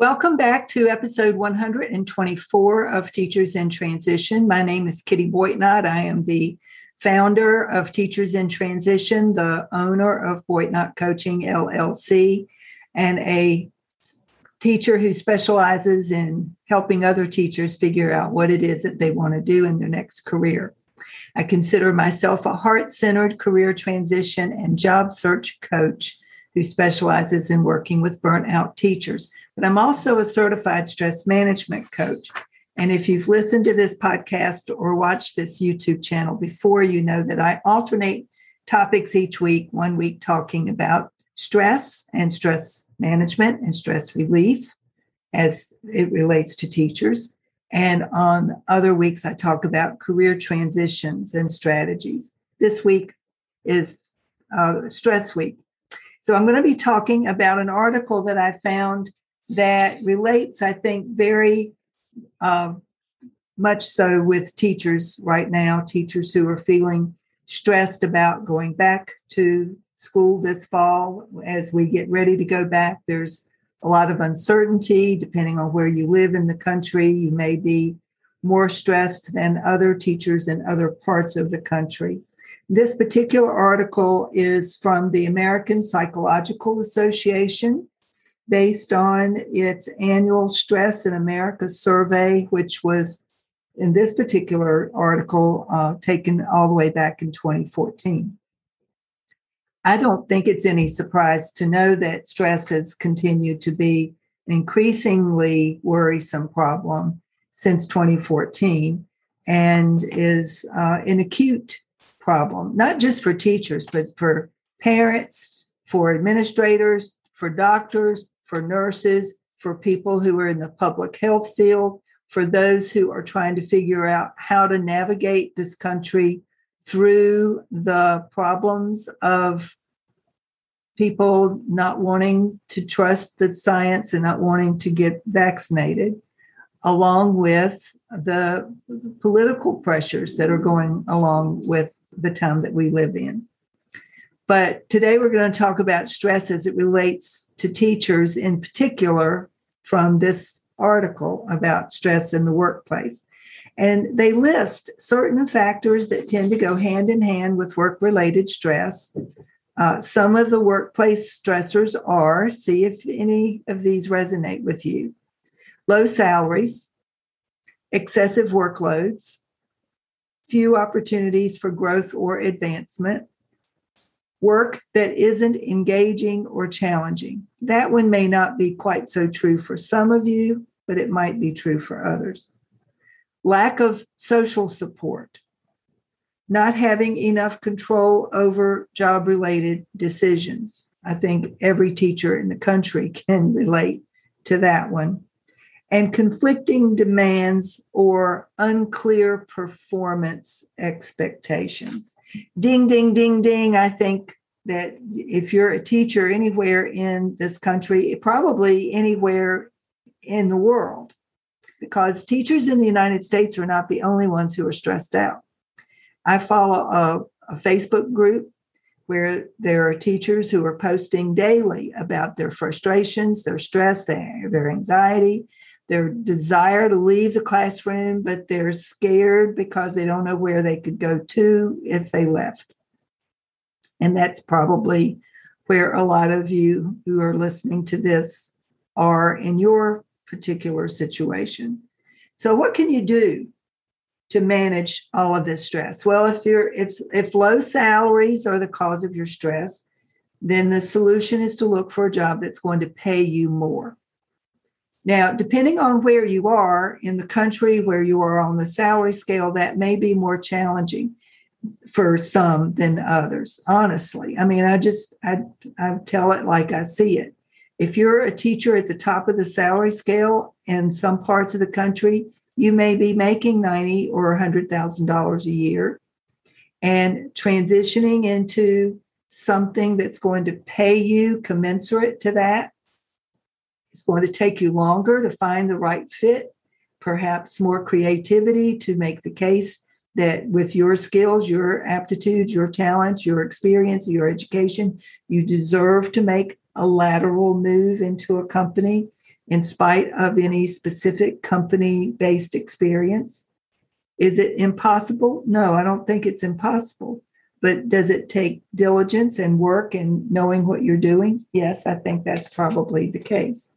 Welcome back to episode 124 of Teachers in Transition. My name is Kitty Boitnott. I am the founder of Teachers in Transition, the owner of Boitnott Coaching LLC, and a teacher who specializes in helping other teachers figure out what it is that they want to do in their next career. I consider myself a heart centered career transition and job search coach who specializes in working with burnt out teachers. But I'm also a certified stress management coach. And if you've listened to this podcast or watched this YouTube channel before, you know that I alternate topics each week, one week talking about stress and stress management and stress relief as it relates to teachers. And on other weeks, I talk about career transitions and strategies. This week is uh, Stress Week. So I'm going to be talking about an article that I found that relates, I think, very uh, much so with teachers right now, teachers who are feeling stressed about going back to school this fall as we get ready to go back. There's a lot of uncertainty depending on where you live in the country. You may be more stressed than other teachers in other parts of the country. This particular article is from the American Psychological Association based on its annual Stress in America survey, which was in this particular article uh, taken all the way back in 2014. I don't think it's any surprise to know that stress has continued to be an increasingly worrisome problem since 2014 and is uh, an acute problem, not just for teachers, but for parents, for administrators, for doctors, for nurses, for people who are in the public health field, for those who are trying to figure out how to navigate this country through the problems of people not wanting to trust the science and not wanting to get vaccinated, along with the political pressures that are going along with the time that we live in. But today we're going to talk about stress as it relates to teachers, in particular, from this article about stress in the workplace. And they list certain factors that tend to go hand in hand with work related stress. Uh, some of the workplace stressors are see if any of these resonate with you low salaries, excessive workloads, few opportunities for growth or advancement, work that isn't engaging or challenging. That one may not be quite so true for some of you, but it might be true for others. Lack of social support, not having enough control over job related decisions. I think every teacher in the country can relate to that one and conflicting demands or unclear performance expectations. Ding, ding, ding, ding. I think that if you're a teacher anywhere in this country, probably anywhere in the world, because teachers in the United States are not the only ones who are stressed out. I follow a, a Facebook group where there are teachers who are posting daily about their frustrations, their stress, their, their anxiety, their desire to leave the classroom, but they're scared because they don't know where they could go to if they left. And that's probably where a lot of you who are listening to this are in your particular situation. So, what can you do to manage all of this stress? Well, if you're if if low salaries are the cause of your stress, then the solution is to look for a job that's going to pay you more. Now, depending on where you are in the country, where you are on the salary scale, that may be more challenging for some than others. Honestly, I mean, I just I, I tell it like I see it. If you're a teacher at the top of the salary scale in some parts of the country, you may be making ninety or hundred thousand dollars a year, and transitioning into something that's going to pay you commensurate to that it's going to take you longer to find the right fit, perhaps more creativity to make the case that with your skills, your aptitudes, your talents, your experience, your education, you deserve to make a lateral move into a company in spite of any specific company based experience. Is it impossible? No, I don't think it's impossible. But does it take diligence and work and knowing what you're doing? Yes, I think that's probably the case.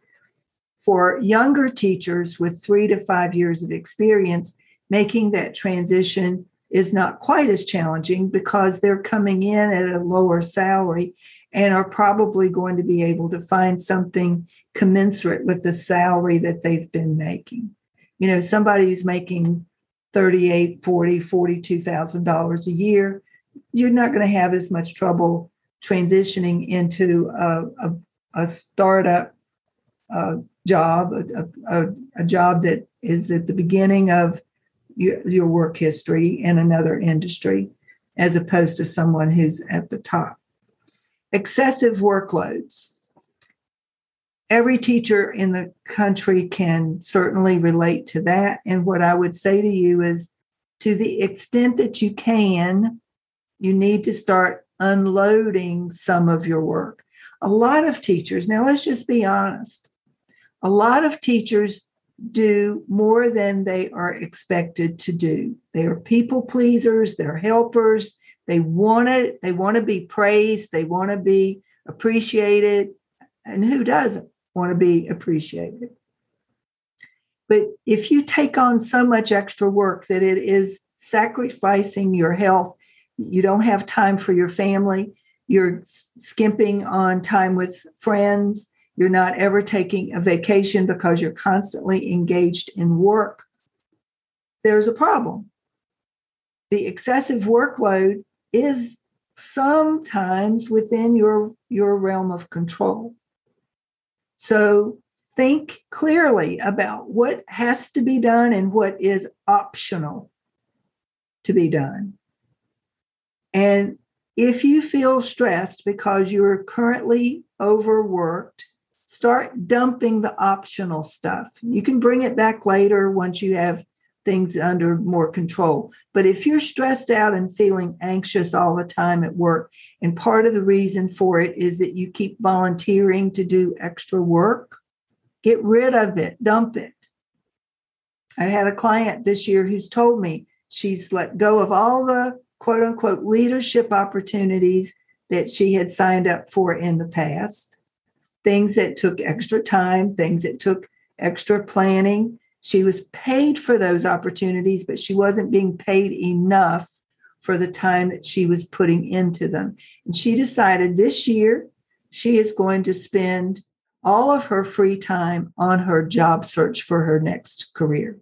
For younger teachers with three to five years of experience, making that transition is not quite as challenging because they're coming in at a lower salary and are probably going to be able to find something commensurate with the salary that they've been making. You know, somebody who's making 38, 40, 42,000 dollars a year, you're not going to have as much trouble transitioning into a, a, a startup uh, job, a, a, a, job that is at the beginning of your, your work history in another industry, as opposed to someone who's at the top excessive workloads. Every teacher in the country can certainly relate to that. And what I would say to you is to the extent that you can, you need to start unloading some of your work. A lot of teachers, now let's just be honest, a lot of teachers do more than they are expected to do. They are people pleasers, they're helpers, they want to they want to be praised, they want to be appreciated, and who doesn't want to be appreciated? But if you take on so much extra work that it is sacrificing your health, you don't have time for your family, you're skimping on time with friends, you're not ever taking a vacation because you're constantly engaged in work, there's a problem. The excessive workload is sometimes within your your realm of control. So think clearly about what has to be done and what is optional to be done. And if you feel stressed because you're currently overworked start dumping the optional stuff you can bring it back later once you have things under more control. But if you're stressed out and feeling anxious all the time at work, and part of the reason for it is that you keep volunteering to do extra work, get rid of it, dump it. I had a client this year who's told me she's let go of all the quote unquote leadership opportunities that she had signed up for in the past, things that took mm-hmm. extra time, things that took extra planning she was paid for those opportunities, but she wasn't being paid enough for the time that she was putting into them. And she decided this year she is going to spend all of her free time on her job search for her next career.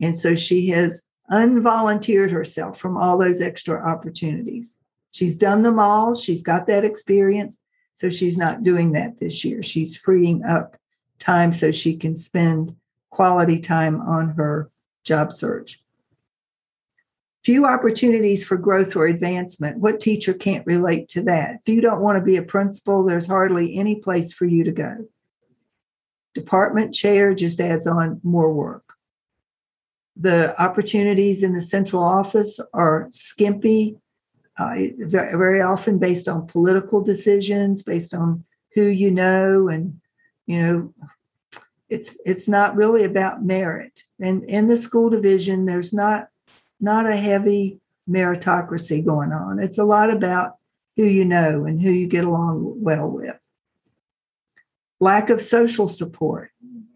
And so she has unvolunteered herself from all those extra opportunities. She's done them all, she's got that experience. So she's not doing that this year. She's freeing up time so she can spend quality time on her job search. Few opportunities for growth or advancement. What teacher can't relate to that? If you don't want to be a principal, there's hardly any place for you to go. Department chair just adds on more work. The opportunities in the central office are skimpy, uh, very often based on political decisions, based on who you know and you know it's it's not really about merit. And in the school division there's not not a heavy meritocracy going on. It's a lot about who you know and who you get along well with. Lack of social support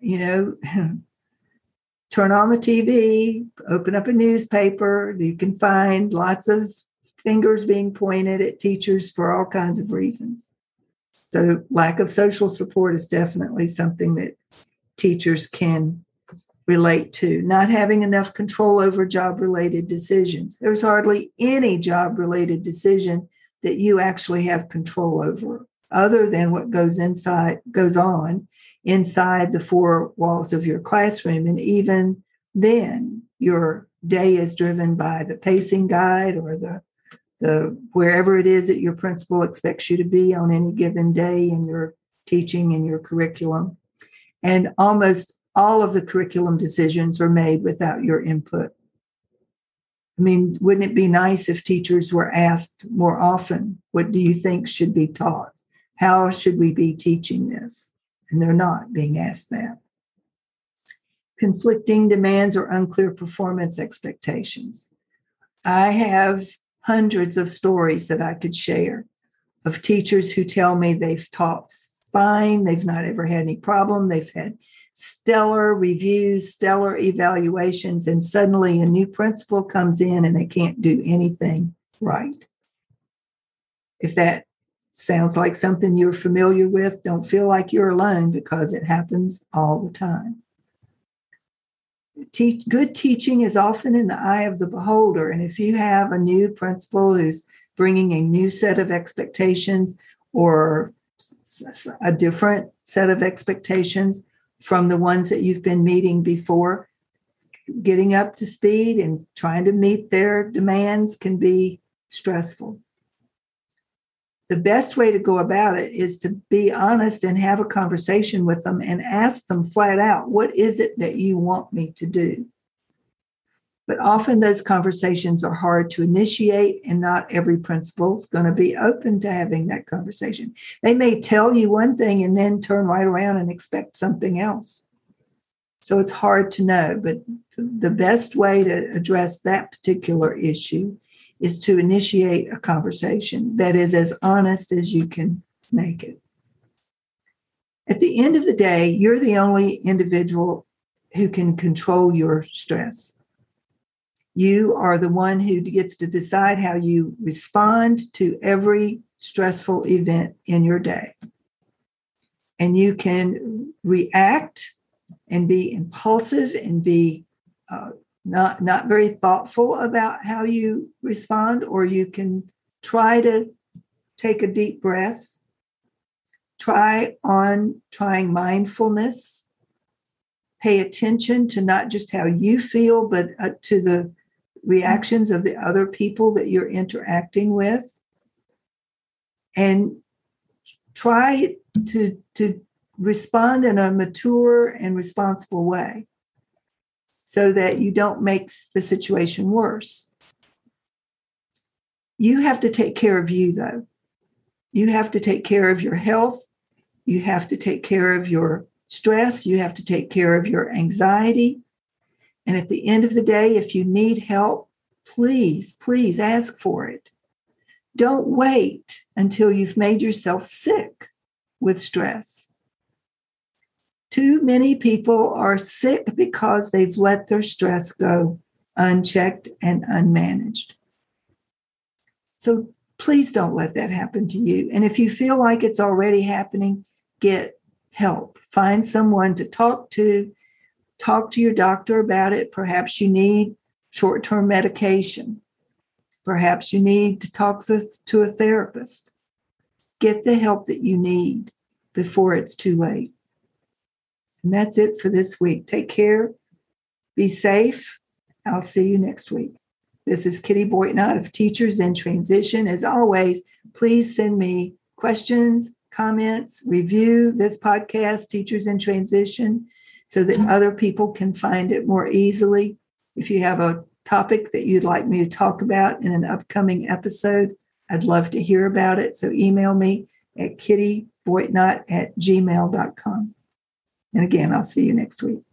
you know turn on the tv open up a newspaper you can find lots of fingers being pointed at teachers for all kinds of reasons. So lack of social support is definitely something that teachers can relate to. Not having enough control over job related decisions. There's hardly any job related decision that you actually have control over other than what goes inside goes on inside the four walls of your classroom. And even then your day is driven by the pacing guide or the the wherever it is that your principal expects you to be on any given day in your teaching and your curriculum and almost all of the curriculum decisions are made without your input. I mean, wouldn't it be nice if teachers were asked more often, what do you think should be taught? How should we be teaching this? and they're not being asked that. Conflicting demands or unclear performance expectations. I have hundreds of stories that I could share of teachers who tell me they've taught fine, they've not ever had any problem, they've had stellar reviews, stellar evaluations, and suddenly a new principal comes in and they can't do anything right. If that sounds like something you're familiar with, don't feel like you're alone because it happens all the time. Teach, good teaching is often in the eye of the beholder. And if you have a new principal who's bringing a new set of expectations or a different set of expectations from the ones that you've been meeting before, getting up to speed and trying to meet their demands can be stressful the best way to go about it is to be honest and have a conversation with them and ask them flat out, what is it that you want me to do? But often those conversations are hard to initiate, and not every principal is going to be open to having that conversation. They may tell you one thing and then turn right around and expect something else. So it's hard to know. But the best way to address that particular issue is to initiate a conversation that is as honest as you can make it. At the end of the day, you're the only individual who can control your stress. You are the one who gets to decide how you respond to every stressful event in your day. And you can react and be impulsive and be uh, not not very thoughtful about how you respond or you can try to take a deep breath. Try on trying mindfulness. Pay attention to not just how you feel but uh, to the reactions of the other people that you're interacting with. And try to to respond in a mature and responsible way so that you don't make the situation worse. You have to take care of you, though. You have to take care of your health. You have to take care of your stress. You have to take care of your anxiety. And at the end of the day, if you need help, please, please ask for it. Don't wait until you've made yourself sick with stress. Too many people are sick because they've let their stress go unchecked and unmanaged. So please don't let that happen to you. And if you feel like it's already happening, get help. Find someone to talk to. Talk to your doctor about it. Perhaps you need short term medication. Perhaps you need to talk to, a therapist. Get the help that you need before it's too late. And that's it for this week. Take care. Be safe. I'll see you next week. This is Kitty Boitnott of Teachers in Transition. As always, please send me questions, comments, review this podcast, Teachers in Transition, so that other people can find it more easily. If you have a topic that you'd like me to talk about in an upcoming episode, I'd love to hear about it. So email me at kittyboitnott at gmail.com. And again, I'll see you next week.